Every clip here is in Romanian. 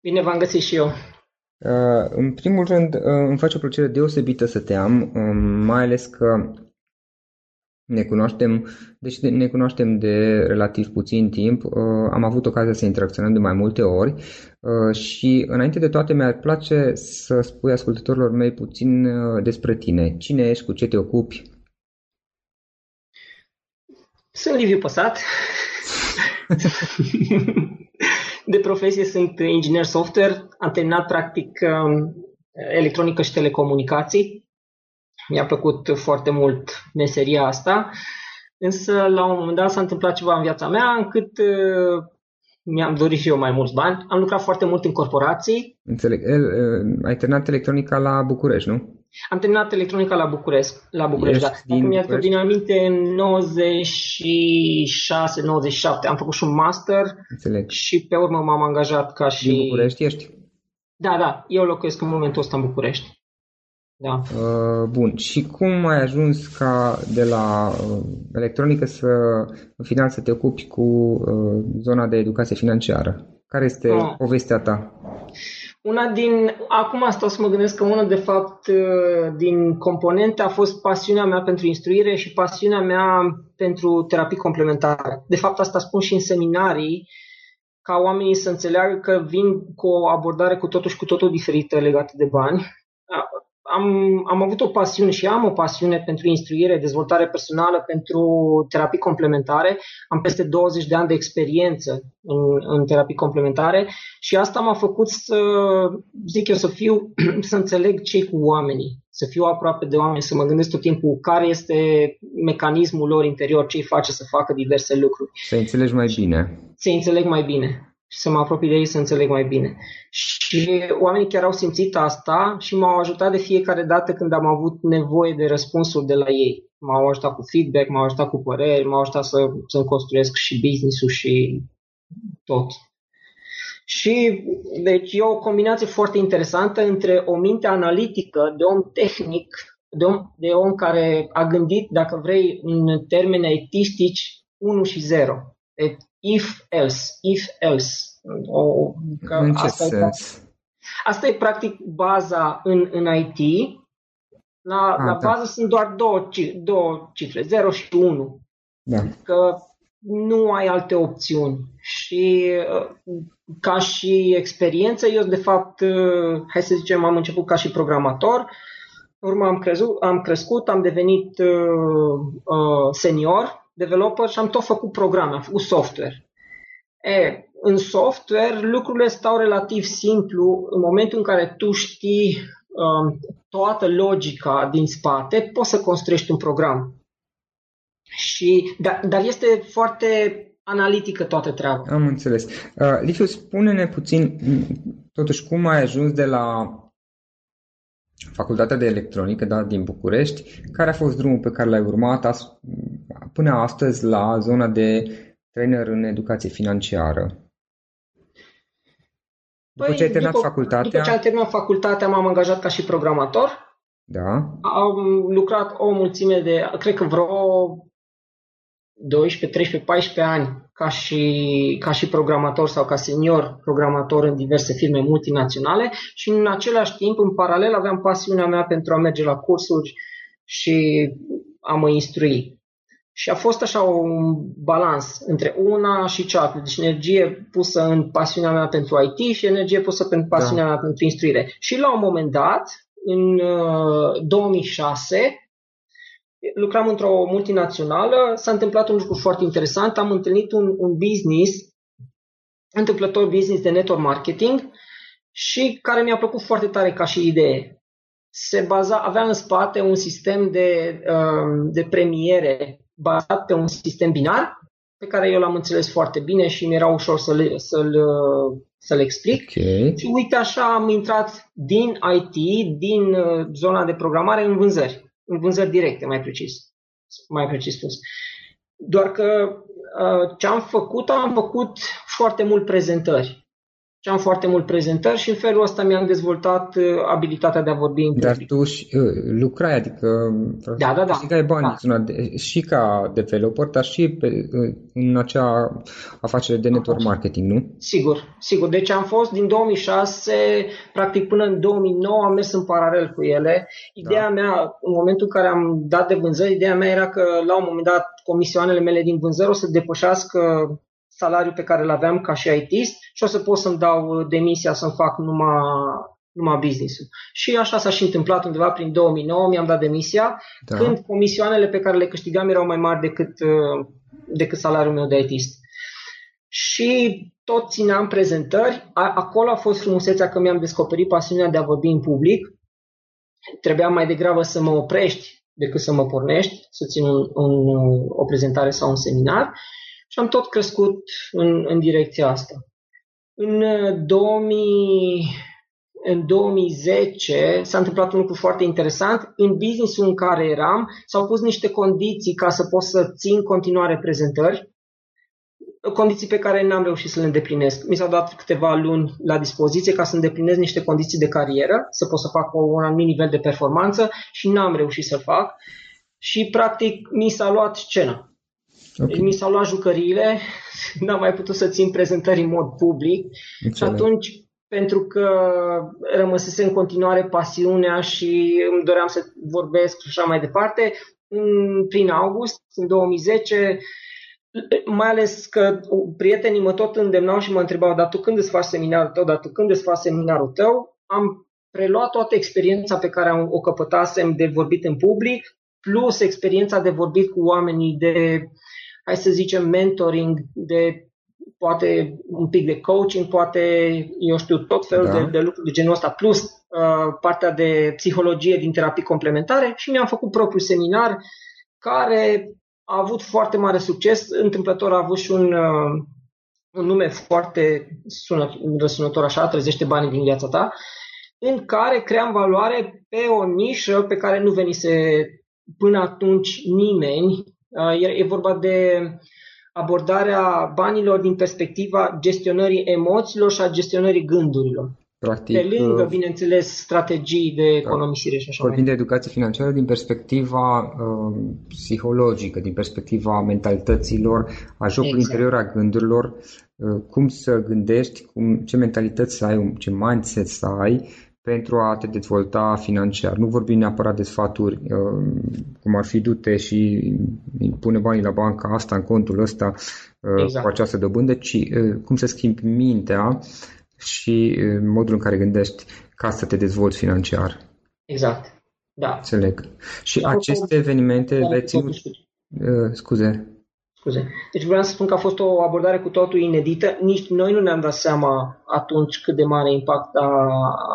Bine v-am găsit și eu. Uh, în primul rând, uh, îmi face o plăcere deosebită să te am, uh, mai ales că ne cunoaștem, deci ne cunoaștem de relativ puțin timp, uh, am avut ocazia să interacționăm de mai multe ori uh, și înainte de toate mi-ar place să spui ascultătorilor mei puțin uh, despre tine. Cine ești, cu ce te ocupi? Sunt Liviu Păsat. de profesie sunt inginer software. Am terminat practic um, electronică și telecomunicații. Mi-a plăcut foarte mult meseria asta, însă la un moment dat s-a întâmplat ceva în viața mea încât uh, mi-am dorit și eu mai mulți bani. Am lucrat foarte mult în corporații. Înțeleg. Ai terminat electronica la București, nu? Am terminat electronica la București, la București, Ești da. Din mi-a din aminte, în 96-97 am făcut și un master Înțeleg. și pe urmă m-am angajat ca și... Din București ești? Da, da, eu locuiesc în momentul ăsta în București. Da. Uh, bun. Și cum ai ajuns ca de la uh, electronică să în final să te ocupi cu uh, zona de educație financiară? Care este uh. povestea ta? Una din, acum stau să mă gândesc că una de fapt uh, din componente a fost pasiunea mea pentru instruire și pasiunea mea pentru terapii complementare. De fapt asta spun și în seminarii, ca oamenii să înțeleagă că vin cu o abordare cu totul și cu totul diferită legată de bani am, am avut o pasiune și am o pasiune pentru instruire, dezvoltare personală, pentru terapii complementare. Am peste 20 de ani de experiență în, în terapii complementare și asta m-a făcut să, zic eu, să fiu, să înțeleg ce cu oamenii, să fiu aproape de oameni, să mă gândesc tot timpul care este mecanismul lor interior, ce îi face să facă diverse lucruri. Să înțelegi mai bine. Să înțeleg mai bine și să mă apropii de ei să înțeleg mai bine. Și oamenii chiar au simțit asta și m-au ajutat de fiecare dată când am avut nevoie de răspunsuri de la ei. M-au ajutat cu feedback, m-au ajutat cu păreri, m-au ajutat să, să-mi construiesc și business-ul și tot. Și deci e o combinație foarte interesantă între o minte analitică de om tehnic, de om, de om care a gândit, dacă vrei, în termeni etistici, 1 și 0 if else, if else. O, că în ce asta sens? E, asta e practic baza în, în IT. La, A, ah, la da. bază sunt doar două, două cifre, 0 și 1. Da. Că nu ai alte opțiuni. Și uh, ca și experiență, eu de fapt, uh, hai să zicem, am început ca și programator, urmă am, crezut, am crescut, am devenit uh, uh, senior developer și am tot făcut programe, am făcut software. E, în software lucrurile stau relativ simplu în momentul în care tu știi um, toată logica din spate, poți să construiești un program. Și, dar, dar este foarte analitică toată treaba. Am înțeles. Uh, Liviu, spune-ne puțin, totuși, cum ai ajuns de la Facultatea de Electronică da, din București, care a fost drumul pe care l-ai urmat as- până astăzi la zona de trainer în educație financiară? După păi, ce ai terminat după, facultatea... După ce am terminat facultatea, m-am angajat ca și programator. Da. Am lucrat o mulțime de, cred că vreo 12, 13, 14 ani ca și, ca și programator sau ca senior programator în diverse firme multinaționale și în același timp, în paralel, aveam pasiunea mea pentru a merge la cursuri și a mă instrui. Și a fost așa un balans între una și cealaltă. Deci energie pusă în pasiunea mea pentru IT și energie pusă pentru pasiunea da. mea pentru instruire. Și la un moment dat, în uh, 2006, lucram într-o multinațională, s-a întâmplat un lucru foarte interesant, am întâlnit un, un business, întâmplător business de network marketing și care mi-a plăcut foarte tare ca și idee. Se baza, avea în spate un sistem de, um, de premiere bazat pe un sistem binar, pe care eu l-am înțeles foarte bine și mi-era ușor să-l, să-l, să-l explic. Okay. Și uite așa am intrat din IT, din uh, zona de programare în vânzări în vânzări directe, mai precis, mai precis spus. Doar că uh, ce am făcut, am făcut foarte mult prezentări și am foarte mult prezentări și în felul ăsta mi-am dezvoltat uh, abilitatea de a vorbi în Dar tu și, uh, lucrai, adică da, da, da. câștigai bani da. de, și ca developer, dar și pe, uh, în acea afacere de network marketing, nu? Sigur, sigur. Deci am fost din 2006, practic până în 2009 am mers în paralel cu ele. Ideea da. mea, în momentul în care am dat de vânzări, ideea mea era că la un moment dat comisioanele mele din vânzări o să depășească salariul pe care îl aveam ca și ITist și o să pot să-mi dau uh, demisia să-mi fac numai, numai business-ul. Și așa s-a și întâmplat undeva prin 2009, mi-am dat demisia, da. când comisioanele pe care le câștigam erau mai mari decât, uh, decât salariul meu de ITist. Și tot țineam prezentări. Acolo a fost frumusețea că mi-am descoperit pasiunea de a vorbi în public. Trebuia mai degrabă să mă oprești decât să mă pornești, să țin un, un, o prezentare sau un seminar și am tot crescut în, în direcția asta. În 2000, uh, în 2010 s-a întâmplat un lucru foarte interesant. În business-ul în care eram s-au pus niște condiții ca să pot să țin continuare prezentări, condiții pe care n-am reușit să le îndeplinesc. Mi s-au dat câteva luni la dispoziție ca să îndeplinesc niște condiții de carieră, să pot să fac un anumit nivel de performanță și n-am reușit să fac. Și practic mi s-a luat scena. Okay. Deci mi s-au luat jucăriile, n-am mai putut să țin prezentări în mod public Înțeleg. și atunci pentru că rămăsese în continuare pasiunea și îmi doream să vorbesc și așa mai departe. Prin august, în 2010, mai ales că prietenii mă tot îndemnau și mă întrebau, dar tu când îți faci seminarul tău, dar tu când îți faci seminarul tău, am preluat toată experiența pe care o căpătasem de vorbit în public, plus experiența de vorbit cu oamenii, de, hai să zicem, mentoring, de poate un pic de coaching, poate, eu știu, tot felul da. de, de lucruri de genul ăsta, plus uh, partea de psihologie din terapii complementare și mi-am făcut propriul seminar care a avut foarte mare succes. Întâmplător a avut și un, uh, un nume foarte sună, răsunător așa, trezește banii din viața ta, în care cream valoare pe o nișă pe care nu venise până atunci nimeni. Uh, e, e vorba de abordarea banilor din perspectiva gestionării emoțiilor și a gestionării gândurilor. Practic, pe lângă, uh, bineînțeles, strategii de economisire și așa Vorbim de educație financiară din perspectiva uh, psihologică, din perspectiva mentalităților, a jocului exact. interior a gândurilor, uh, cum să gândești, cum, ce mentalități să ai, ce mindset să ai pentru a te dezvolta financiar. Nu vorbim neapărat de sfaturi uh, cum ar fi du-te și pune banii la bancă asta în contul ăsta uh, exact. cu această dobândă, ci uh, cum să schimbi mintea și modul în care gândești ca să te dezvolți financiar. Exact. Da. Înțeleg. Și da, aceste evenimente le ținut... Scuze. Scuze. Deci vreau să spun că a fost o abordare cu totul inedită. Nici noi nu ne-am dat seama atunci cât de mare impact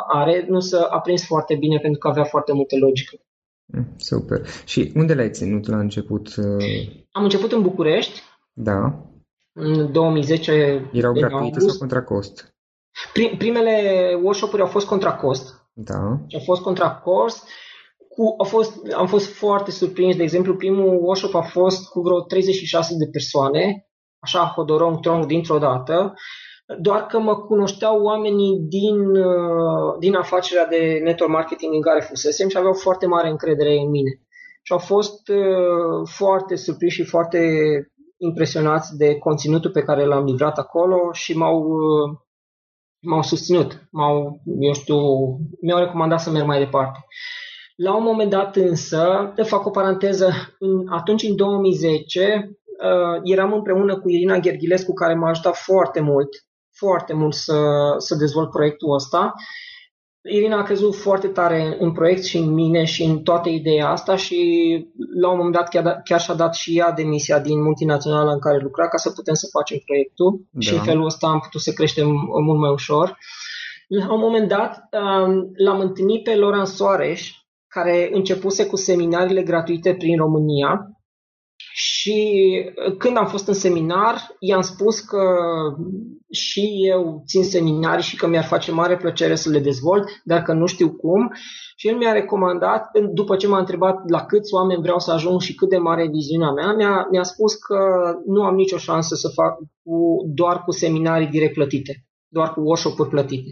are, nu să a prins foarte bine pentru că avea foarte multe logică. Mm, super. Și unde l-ai ținut la început? Uh? Am început în București. Da. În 2010. Erau gratuite sau contra cost? Primele workshop-uri au fost contra cost. Da. Au fost contra cost cu, a fost, am fost foarte surprins. De exemplu, primul workshop a fost cu vreo 36 de persoane, așa hodorong trong dintr-o dată, doar că mă cunoșteau oamenii din, uh, din afacerea de network marketing în care fusesem și aveau foarte mare încredere în mine. Și au fost uh, foarte surprinși și foarte impresionați de conținutul pe care l-am livrat acolo și m-au, uh, m-au susținut, m-au, eu știu, mi-au recomandat să merg mai departe. La un moment dat însă, fac o paranteză, în, atunci în 2010 uh, eram împreună cu Irina Gherghilescu care m-a ajutat foarte mult, foarte mult să, să dezvolt proiectul ăsta. Irina a crezut foarte tare în proiect și în mine și în toată ideea asta și la un moment dat chiar, da, chiar și-a dat și ea demisia din multinațională în care lucra ca să putem să facem proiectul da. și în felul ăsta am putut să creștem mult mai ușor. La un moment dat um, l-am întâlnit pe Loran Soares, care începuse cu seminariile gratuite prin România și uh, când am fost în seminar, i-am spus că și eu țin seminarii și că mi-ar face mare plăcere să le dezvolt, dar că nu știu cum. Și el mi-a recomandat, după ce m-a întrebat la câți oameni vreau să ajung și cât de mare e viziunea mea, mi-a, mi-a spus că nu am nicio șansă să fac cu, doar cu seminarii direct plătite, doar cu workshop-uri plătite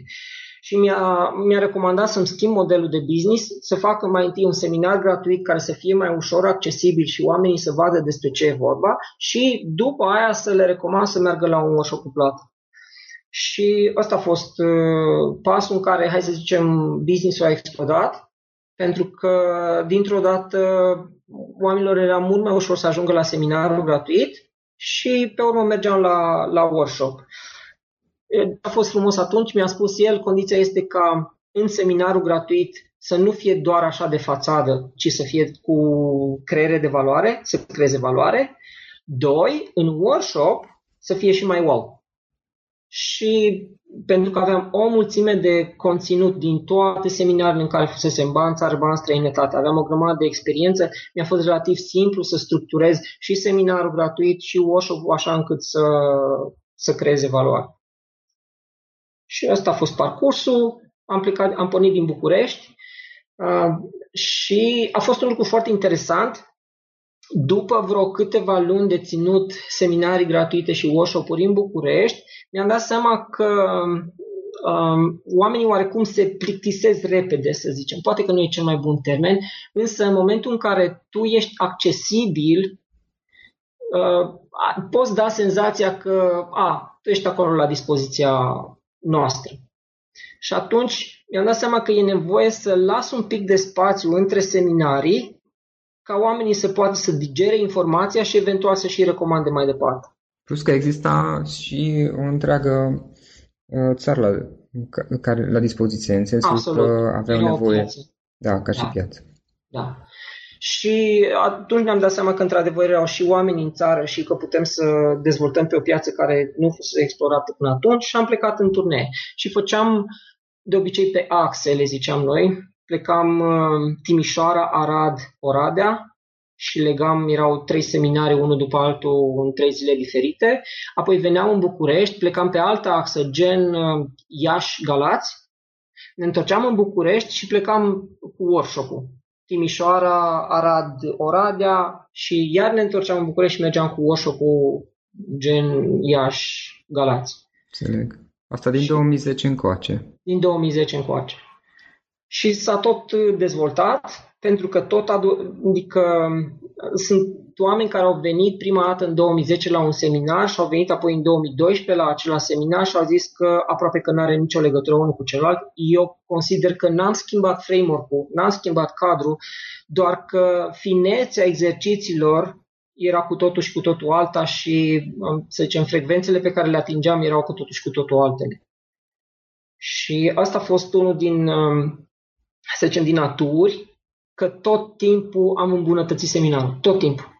și mi-a, mi-a recomandat să-mi schimb modelul de business, să facă mai întâi un seminar gratuit care să fie mai ușor accesibil și oamenii să vadă despre ce e vorba și după aia să le recomand să meargă la un workshop cu plată. Și ăsta a fost uh, pasul în care, hai să zicem, business-ul a explodat, pentru că dintr-o dată oamenilor era mult mai ușor să ajungă la seminarul gratuit și pe urmă mergeam la, la workshop. A fost frumos atunci, mi-a spus el, condiția este ca în seminarul gratuit să nu fie doar așa de fațadă, ci să fie cu creere de valoare, să creeze valoare. Doi, în workshop să fie și mai wow. Și pentru că aveam o mulțime de conținut din toate seminarele în care fusesem, ba în țară, ba în străinătate, aveam o grămadă de experiență, mi-a fost relativ simplu să structurez și seminarul gratuit și workshop-ul așa încât să, să creeze valoare. Și ăsta a fost parcursul. Am, plecat, am pornit din București uh, și a fost un lucru foarte interesant. După vreo câteva luni de ținut seminarii gratuite și workshop-uri în București, mi-am dat seama că um, oamenii oarecum se plictisesc repede, să zicem. Poate că nu e cel mai bun termen, însă în momentul în care tu ești accesibil, uh, poți da senzația că a, tu ești acolo la dispoziția noastră. Și atunci mi-am dat seama că e nevoie să las un pic de spațiu între seminarii ca oamenii să poată să digere informația și eventual să și recomande mai departe. Plus că exista și o întreagă uh, țară la, care, la dispoziție, în sensul Absolut. că aveau nevoie. Da, ca și da. piață. Da. Și atunci ne-am dat seama că într-adevăr erau și oameni în țară și că putem să dezvoltăm pe o piață care nu fusese explorată până atunci și am plecat în turnee. Și făceam de obicei pe axe, le ziceam noi. Plecam uh, Timișoara, Arad, Oradea și legam, erau trei seminare, unul după altul, în trei zile diferite. Apoi veneam în București, plecam pe altă axă, gen uh, Iași-Galați. Ne întorceam în București și plecam cu workshop-ul Timișoara, Arad, Oradea și iar ne întorceam în București și mergeam cu Oșo cu gen Iași, Galați. Înțeleg. Asta din și 2010 încoace. Din 2010 încoace. Și s-a tot dezvoltat pentru că tot adu- adică sunt oameni care au venit prima dată în 2010 la un seminar și au venit apoi în 2012 la același seminar și au zis că aproape că nu are nicio legătură unul cu celălalt. Eu consider că n-am schimbat framework-ul, n-am schimbat cadrul, doar că finețea exercițiilor era cu totul și cu totul alta și, să zicem, frecvențele pe care le atingeam erau cu totul și cu totul altele. Și asta a fost unul din, să zicem, din naturi că tot timpul am îmbunătățit seminarul. Tot timpul.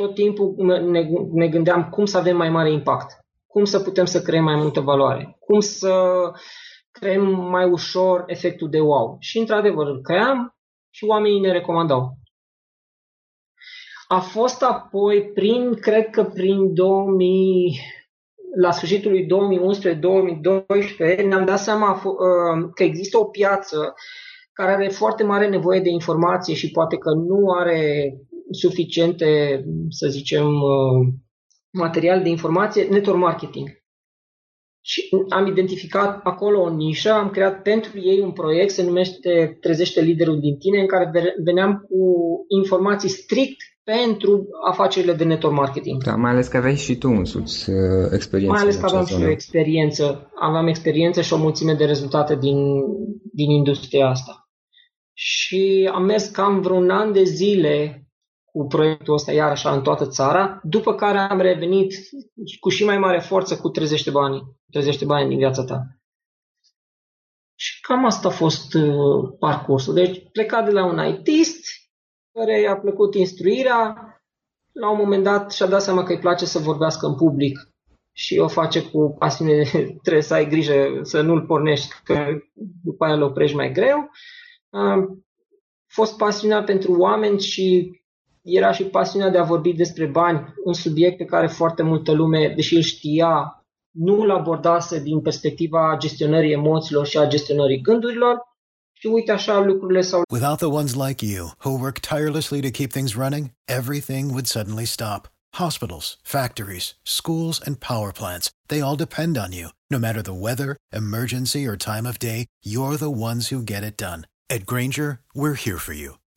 Tot timpul ne, ne gândeam cum să avem mai mare impact, cum să putem să creăm mai multă valoare, cum să creăm mai ușor efectul de wow. Și într-adevăr îl cream și oamenii ne recomandau. A fost apoi prin, cred că prin 2000, la sfârșitul lui 2011-2012, ne-am dat seama uh, că există o piață care are foarte mare nevoie de informație și poate că nu are suficiente, să zicem, uh, material de informație, network marketing. Și am identificat acolo o nișă, am creat pentru ei un proiect, se numește Trezește liderul din tine, în care veneam cu informații strict pentru afacerile de network marketing. Da, mai ales că aveai și tu însuți uh, experiență. Mai ales că aveam și o experiență. Aveam experiență și o mulțime de rezultate din, din industria asta și am mers cam vreun an de zile cu proiectul ăsta, iar așa, în toată țara, după care am revenit cu și mai mare forță cu 30 bani, 30 bani din viața ta. Și cam asta a fost uh, parcursul. Deci plecat de la un ITist, care i-a plăcut instruirea, la un moment dat și-a dat seama că îi place să vorbească în public și o face cu pasiune, trebuie să ai grijă să nu-l pornești, că după aia îl oprești mai greu am fost pasionat pentru oameni și era și pasiunea de a vorbi despre bani, un subiect pe care foarte multă lume, deși îl știa, nu îl abordase din perspectiva gestionării emoțiilor și a gestionării gândurilor. Și uite așa lucrurile s-au... Without the ones like you, who work tirelessly to keep things running, everything would suddenly stop. Hospitals, factories, schools, and power plants, they all depend on you. No matter the weather, emergency, or time of day, you're the ones who get it done. At Granger, we're here for you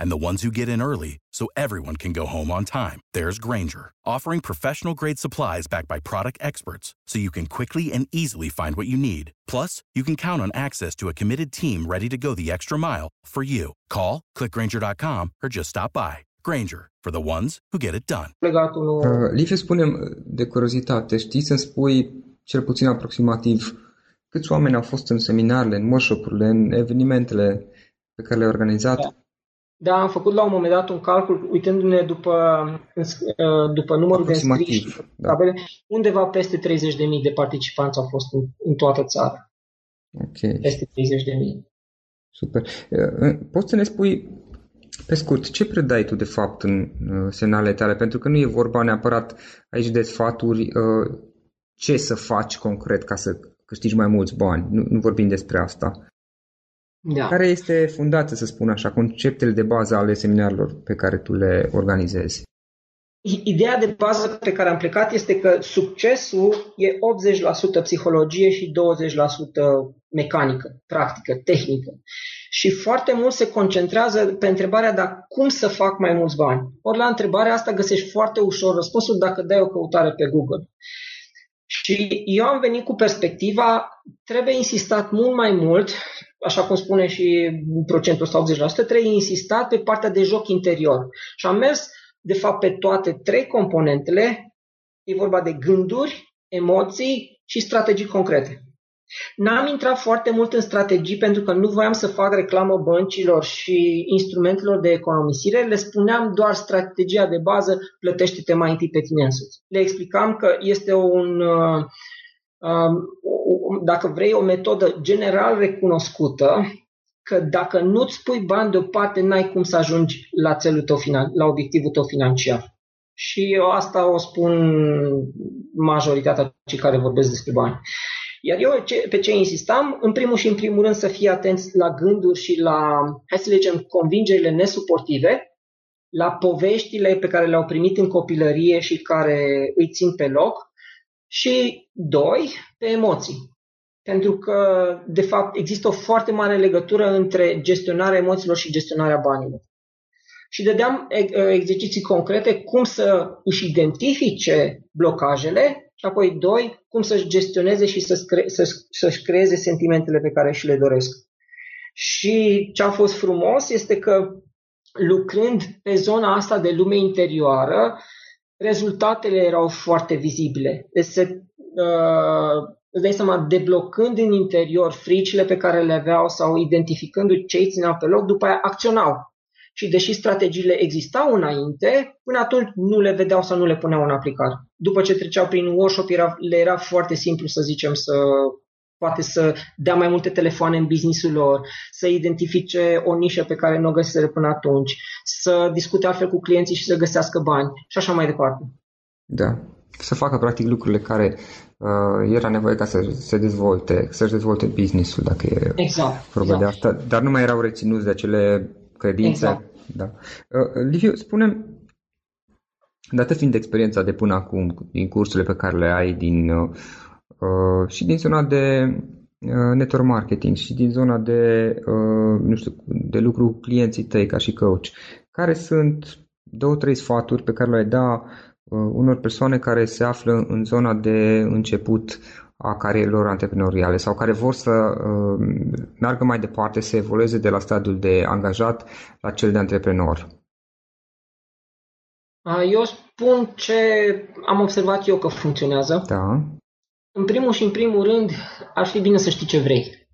and the ones who get in early so everyone can go home on time, there's Granger, offering professional grade supplies backed by product experts so you can quickly and easily find what you need. Plus, you can count on access to a committed team ready to go the extra mile for you. Call, clickgranger.com, or just stop by. Granger, for the ones who get it done. Uh, Liviu, spune de curiozitate, știi să spui cel puțin aproximativ câți oameni au fost în seminarele, în workshop-urile, în evenimentele pe care le-ai organizat? Da. Da, am făcut la un moment dat un calcul, uitându-ne după, uh, după numărul de înscriși, da. undeva peste 30.000 de participanți au fost în, în toată țara. Ok. Peste 30.000. Super. Uh, poți să ne spui pe scurt, ce predai tu de fapt în uh, semnalele tale? Pentru că nu e vorba neapărat aici de sfaturi ce să faci concret ca să câștigi mai mulți bani. Nu, nu vorbim despre asta. Da. Care este fundația, să spun așa, conceptele de bază ale seminarilor pe care tu le organizezi? ideea de bază pe care am plecat este că succesul e 80% psihologie și 20% mecanică, practică, tehnică. Și foarte mult se concentrează pe întrebarea dar cum să fac mai mulți bani. Ori la întrebarea asta găsești foarte ușor răspunsul dacă dai o căutare pe Google. Și eu am venit cu perspectiva, trebuie insistat mult mai mult, așa cum spune și procentul ăsta 80%, trebuie insistat pe partea de joc interior. Și am mers de fapt, pe toate trei componentele, e vorba de gânduri, emoții și strategii concrete. N-am intrat foarte mult în strategii pentru că nu voiam să fac reclamă băncilor și instrumentelor de economisire, le spuneam doar strategia de bază, plătește-te mai întâi pe tine însuți. Le explicam că este un, uh, um, dacă vrei, o metodă general recunoscută că dacă nu-ți pui bani deoparte, n-ai cum să ajungi la, țelul tău finan- la obiectivul tău financiar. Și eu asta o spun majoritatea cei care vorbesc despre bani. Iar eu pe ce insistam, în primul și în primul rând să fie atenți la gânduri și la, hai să le zicem, convingerile nesuportive, la poveștile pe care le-au primit în copilărie și care îi țin pe loc și, doi, pe emoții. Pentru că, de fapt, există o foarte mare legătură între gestionarea emoțiilor și gestionarea banilor. Și dădeam exerciții concrete cum să își identifice blocajele și apoi, doi, cum să-și gestioneze și să-și, cre- să-și creeze sentimentele pe care și le doresc. Și ce a fost frumos este că lucrând pe zona asta de lume interioară, rezultatele erau foarte vizibile. Deci se, uh, îți dai seama, deblocând în interior fricile pe care le aveau sau identificându ce îi țineau pe loc, după aia acționau. Și deși strategiile existau înainte, până atunci nu le vedeau sau nu le puneau în aplicare. După ce treceau prin workshop, era, le era foarte simplu, să zicem, să poate să dea mai multe telefoane în businessul lor, să identifice o nișă pe care nu o găseseră până atunci, să discute altfel cu clienții și să găsească bani și așa mai departe. Da, să facă practic lucrurile care uh, era nevoie ca să se dezvolte, să-și dezvolte business-ul, dacă e exact, vorba exact. de asta, dar nu mai erau reținuți de acele credințe. Exact. Da. Uh, Liviu, spune dată fiind experiența de până acum, din cursurile pe care le ai, din, uh, uh și din zona de uh, network marketing și din zona de, uh, nu știu, de lucru cu clienții tăi ca și coach, care sunt două, trei sfaturi pe care le-ai da Uh, unor persoane care se află în zona de început a carierelor antreprenoriale sau care vor să uh, meargă mai departe, să evolueze de la stadiul de angajat la cel de antreprenor? Eu spun ce am observat eu că funcționează. Da. În primul și în primul rând, ar fi bine să știi ce vrei.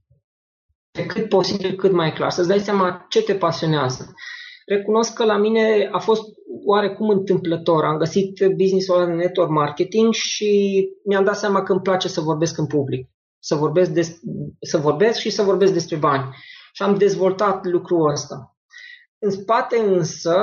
Pe cât posibil, cât mai clar. Să-ți dai seama ce te pasionează. Recunosc că la mine a fost oarecum întâmplător. Am găsit business-ul ăla de network marketing și mi-am dat seama că îmi place să vorbesc în public. Să vorbesc, des, să vorbesc și să vorbesc despre bani. Și am dezvoltat lucrul ăsta. În spate însă,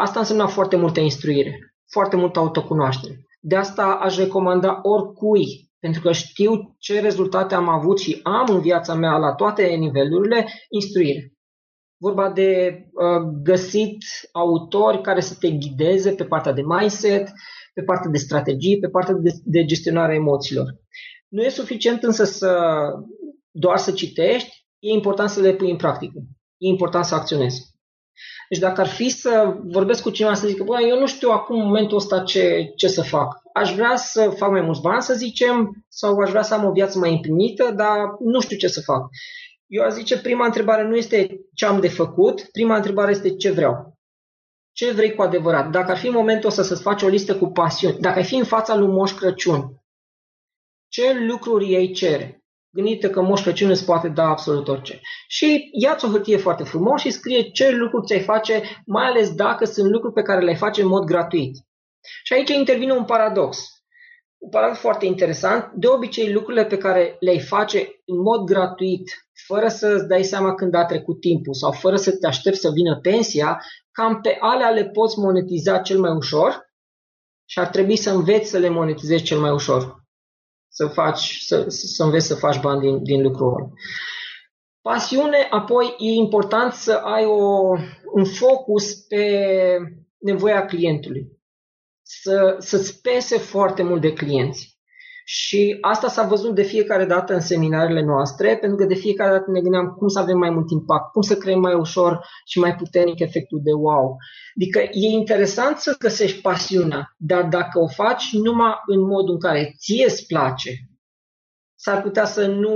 asta însemna foarte multă instruire, foarte multă autocunoaștere. De asta aș recomanda oricui, pentru că știu ce rezultate am avut și am în viața mea la toate nivelurile, instruire vorba de uh, găsit autori care să te ghideze pe partea de mindset, pe partea de strategii, pe partea de, de gestionare a emoțiilor. Nu e suficient însă să doar să citești, e important să le pui în practică. E important să acționezi. Deci dacă ar fi să vorbesc cu cineva să zică, bă, eu nu știu acum în momentul ăsta ce, ce să fac. Aș vrea să fac mai mulți bani, să zicem, sau aș vrea să am o viață mai împlinită, dar nu știu ce să fac. Eu aș zice, prima întrebare nu este ce am de făcut, prima întrebare este ce vreau. Ce vrei cu adevărat? Dacă ar fi momentul ăsta să-ți faci o listă cu pasiuni, dacă ai fi în fața lui Moș Crăciun, ce lucruri ei cere? Gândită că Moș Crăciun îți poate da absolut orice. Și ia-ți o hârtie foarte frumos și scrie ce lucruri ți-ai face, mai ales dacă sunt lucruri pe care le-ai face în mod gratuit. Și aici intervine un paradox un paradox foarte interesant. De obicei, lucrurile pe care le-ai face în mod gratuit, fără să-ți dai seama când a trecut timpul sau fără să te aștepți să vină pensia, cam pe alea le poți monetiza cel mai ușor și ar trebui să înveți să le monetizezi cel mai ușor. Să, faci, să, să înveți să faci bani din, din lucrul ăla. Pasiune, apoi e important să ai o, un focus pe nevoia clientului. Să, să-ți pese foarte mult de clienți. Și asta s-a văzut de fiecare dată în seminarele noastre, pentru că de fiecare dată ne gândeam cum să avem mai mult impact, cum să creăm mai ușor și mai puternic efectul de wow. Adică e interesant să găsești pasiunea, dar dacă o faci numai în modul în care ție îți place, s-ar putea să nu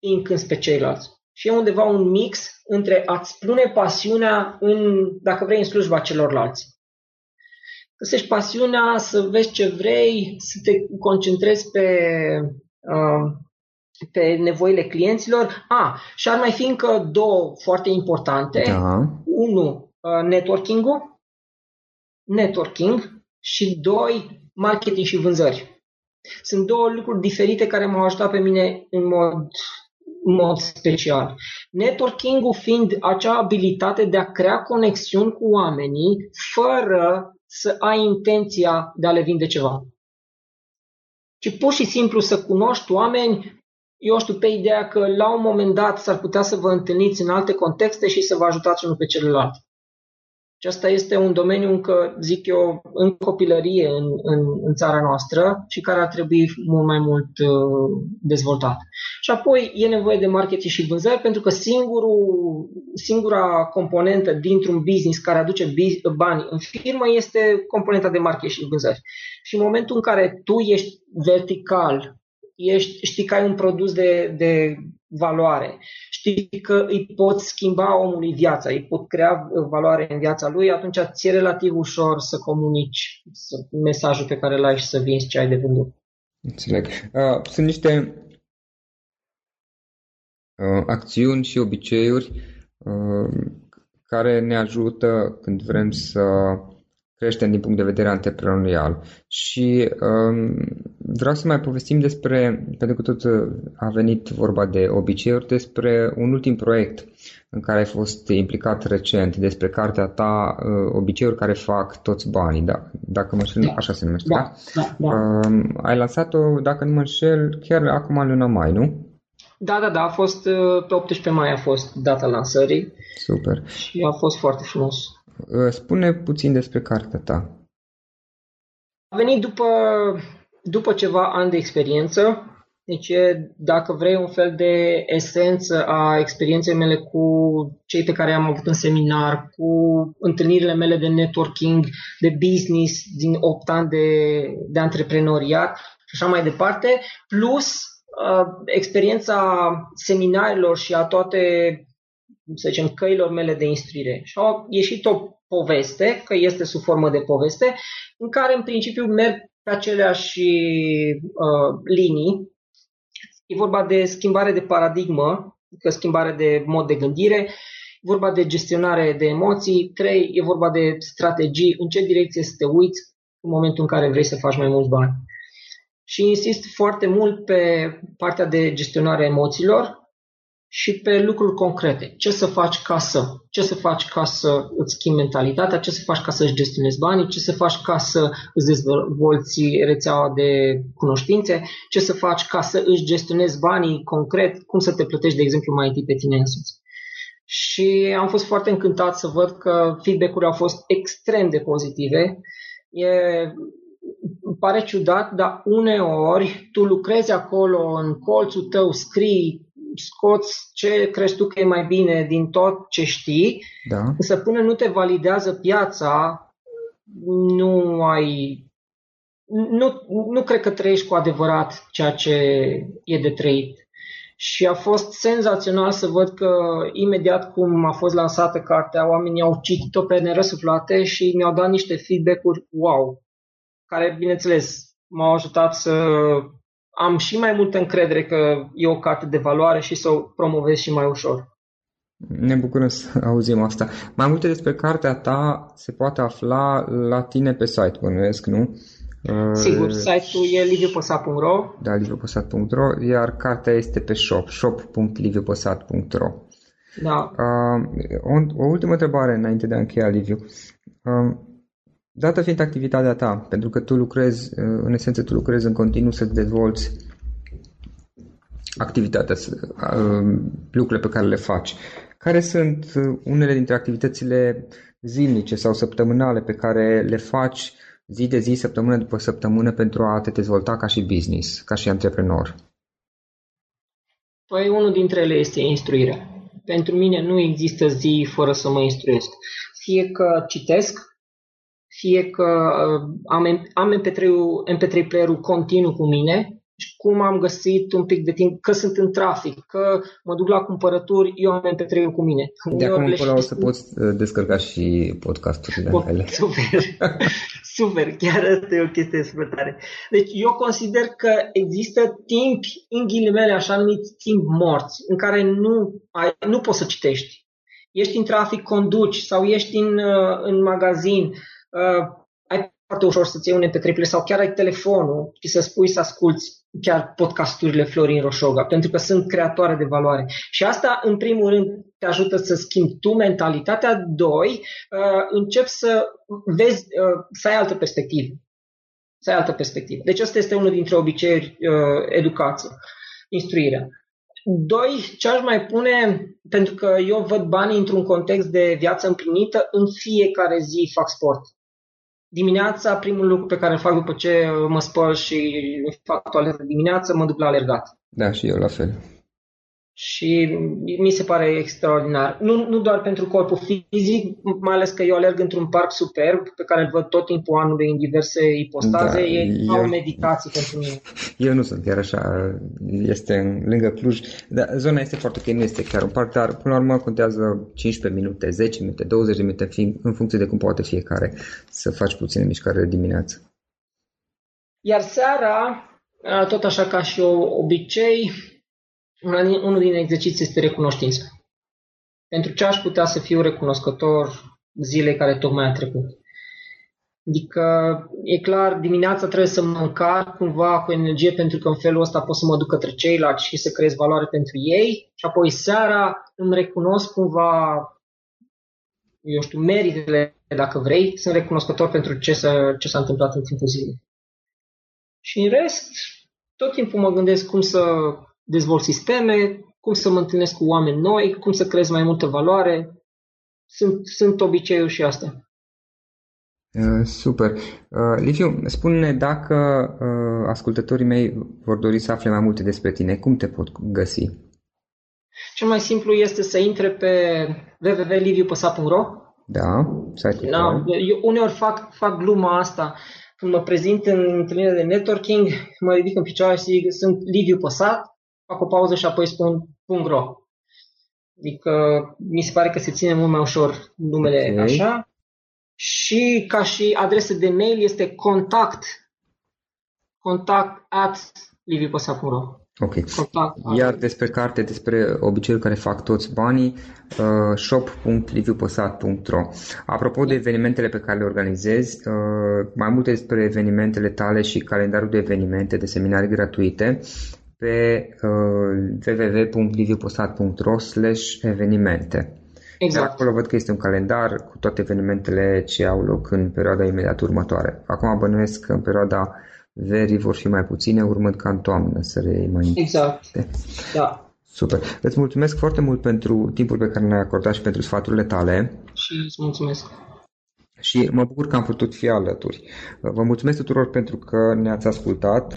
încânți pe ceilalți. Și e undeva un mix între a-ți spune pasiunea în, dacă vrei, în slujba celorlalți găsești pasiunea, să vezi ce vrei, să te concentrezi pe, uh, pe nevoile clienților. A, și ar mai fi încă două foarte importante. Da. Unu, uh, networking-ul, networking și doi, marketing și vânzări. Sunt două lucruri diferite care m-au ajutat pe mine în mod, în mod special. Networking-ul fiind acea abilitate de a crea conexiuni cu oamenii fără să ai intenția de a le vinde ceva. Ci pur și simplu să cunoști oameni, eu știu, pe ideea că la un moment dat s-ar putea să vă întâlniți în alte contexte și să vă ajutați unul pe celălalt. Și asta este un domeniu încă, zic eu, în copilărie în, în, în țara noastră și care ar trebui mult mai mult uh, dezvoltat. Și apoi e nevoie de marketing și vânzări pentru că singurul, singura componentă dintr-un business care aduce bani în firmă este componenta de marketing și vânzări. Și în momentul în care tu ești vertical, ești, știi că ai un produs de, de valoare. Știi că îi poți schimba omului viața, îi pot crea valoare în viața lui, atunci ți-e relativ ușor să comunici mesajul pe care l-ai și să vinzi ce ai de vândut. Înțeleg. Uh, sunt niște uh, acțiuni și obiceiuri uh, care ne ajută când vrem să creștem din punct de vedere antreprenorial. Și um, vreau să mai povestim despre, pentru că tot a venit vorba de obiceiuri, despre un ultim proiect în care ai fost implicat recent, despre cartea ta uh, Obiceiuri care fac toți banii, da? dacă mă înșel, da. așa se numește, da? da? da, da. Uh, ai lansat-o, dacă nu mă înșel, chiar acum în luna mai, nu? Da, da, da, a fost uh, pe 18 mai a fost data lansării. Super. Și a fost foarte frumos. Uh, spune puțin despre cartea ta. A venit după după ceva ani de experiență, deci e, dacă vrei, un fel de esență a experienței mele cu cei pe care am avut în seminar, cu întâlnirile mele de networking, de business din 8 ani de, de antreprenoriat și așa mai departe, plus uh, experiența seminarilor și a toate, să zicem, căilor mele de instruire. Și a ieșit o poveste, că este sub formă de poveste, în care în principiu merg pe aceleași uh, linii. E vorba de schimbare de paradigmă, adică schimbare de mod de gândire, e vorba de gestionare de emoții, trei, e vorba de strategii, în ce direcție să te uiți în momentul în care vrei să faci mai mulți bani. Și insist foarte mult pe partea de gestionare emoțiilor, și pe lucruri concrete. Ce să faci ca să? Ce să faci ca să îți schimbi mentalitatea? Ce să faci ca să-și gestionezi banii? Ce să faci ca să îți dezvolți rețeaua de cunoștințe? Ce să faci ca să își gestionezi banii concret? Cum să te plătești, de exemplu, mai întâi pe tine însuți? Și am fost foarte încântat să văd că feedback-urile au fost extrem de pozitive. E, îmi pare ciudat, dar uneori tu lucrezi acolo în colțul tău, scrii, scoți ce crezi tu că e mai bine din tot ce știi, da. însă până nu te validează piața, nu ai. Nu, nu cred că trăiești cu adevărat ceea ce e de trăit. Și a fost senzațional să văd că imediat cum a fost lansată cartea, oamenii au citit-o pe nerăsuflate și mi-au dat niște feedback-uri wow, care, bineînțeles, m-au ajutat să am și mai multă încredere că e o carte de valoare și să o promovez și mai ușor. Ne bucurăm să auzim asta. Mai multe despre cartea ta se poate afla la tine pe site, bănuiesc, nu? Sigur, uh, site-ul e liviuposat.ro Da, liviuposat.ro Iar cartea este pe shop, shop.liviuposat.ro Da. Uh, o, o ultimă întrebare înainte de a încheia, Liviu. Uh, Dată fiind activitatea ta, pentru că tu lucrezi, uh, în esență tu lucrezi în continuu să-ți dezvolți activitatea, uh, lucrurile pe care le faci. Care sunt uh, unele dintre activitățile zilnice sau săptămânale pe care le faci zi de zi, săptămână după săptămână pentru a te dezvolta ca și business, ca și antreprenor? Păi unul dintre ele este instruirea. Pentru mine nu există zi fără să mă instruiesc. Fie că citesc, fie că uh, am, am MP3-ul, MP3 player-ul continuu cu mine și cum am găsit un pic de timp, că sunt în trafic, că mă duc la cumpărături, eu am MP3-ul cu mine. De acum încolo o să poți uh, descărca și podcasturile Pot, mele. Super, super, chiar asta e o chestie super tare. Deci eu consider că există timp, în ghilimele așa numiți timp morți, în care nu, ai, nu poți să citești. Ești în trafic, conduci sau ești în, uh, în magazin, uh, ai foarte ușor să-ți iei un mp sau chiar ai telefonul și să spui să asculți chiar podcasturile Florin Roșoga, pentru că sunt creatoare de valoare. Și asta, în primul rând, te ajută să schimbi tu mentalitatea. Doi, uh, încep să vezi, uh, să ai altă perspectivă. Să ai altă perspectivă. Deci asta este unul dintre obiceiuri uh, educație, instruirea. Doi, ce aș mai pune, pentru că eu văd banii într-un context de viață împlinită, în fiecare zi fac sport. Dimineața, primul lucru pe care îl fac după ce mă spăl și fac toaletă dimineața, mă duc la alergat. Da, și eu la fel și mi se pare extraordinar. Nu, nu doar pentru corpul fizic, mai ales că eu alerg într-un parc superb pe care îl văd tot timpul anului în diverse ipostaze, da, e eu, o meditație pentru mine. Eu nu sunt chiar așa, este în, lângă Cluj, dar zona este foarte ok, nu este chiar un parc, dar până la urmă contează 15 minute, 10 minute, 20 de minute, în funcție de cum poate fiecare să faci puține mișcare dimineață. Iar seara, tot așa ca și obicei, una din, unul din exerciții este recunoștința. Pentru ce aș putea să fiu recunoscător zilei care tocmai a trecut? Adică, e clar, dimineața trebuie să mă încarc cumva cu energie pentru că în felul ăsta pot să mă duc către ceilalți și să creez valoare pentru ei și apoi seara îmi recunosc cumva, eu știu, meritele, dacă vrei, sunt recunoscător pentru ce s-a, ce s-a întâmplat în timpul zilei. Și în rest, tot timpul mă gândesc cum să dezvolt sisteme, cum să mă întâlnesc cu oameni noi, cum să creez mai multă valoare. Sunt, sunt obiceiuri și asta. Uh, super. Uh, Liviu, spune dacă uh, ascultătorii mei vor dori să afle mai multe despre tine, cum te pot găsi? Cel mai simplu este să intre pe www.liviupăsa.ro Da, site da, Eu uneori fac, fac gluma asta. Când mă prezint în întâlnire de networking, mă ridic în picioare și zic, sunt Liviu Păsat, fac o pauză și apoi spun .ro. Adică mi se pare că se ține mult mai ușor numele okay. așa. Și ca și adresă de mail este contact contact at liviposa.ro Ok. Contact, Iar despre carte, despre obiceiuri care fac toți banii, uh, shop.liviuposat.ro Apropo de evenimentele pe care le organizezi, uh, mai multe despre evenimentele tale și calendarul de evenimente, de seminarii gratuite, pe uh, www.liviupostat.ro evenimente. Exact. De acolo văd că este un calendar cu toate evenimentele ce au loc în perioada imediat următoare. Acum bănuiesc că în perioada verii vor fi mai puține, urmând ca în toamnă să le mai Exact, da. Super. Îți mulțumesc foarte mult pentru timpul pe care ne-ai acordat și pentru sfaturile tale. Și îți mulțumesc. Și mă bucur că am putut fi alături. Vă mulțumesc tuturor pentru că ne-ați ascultat.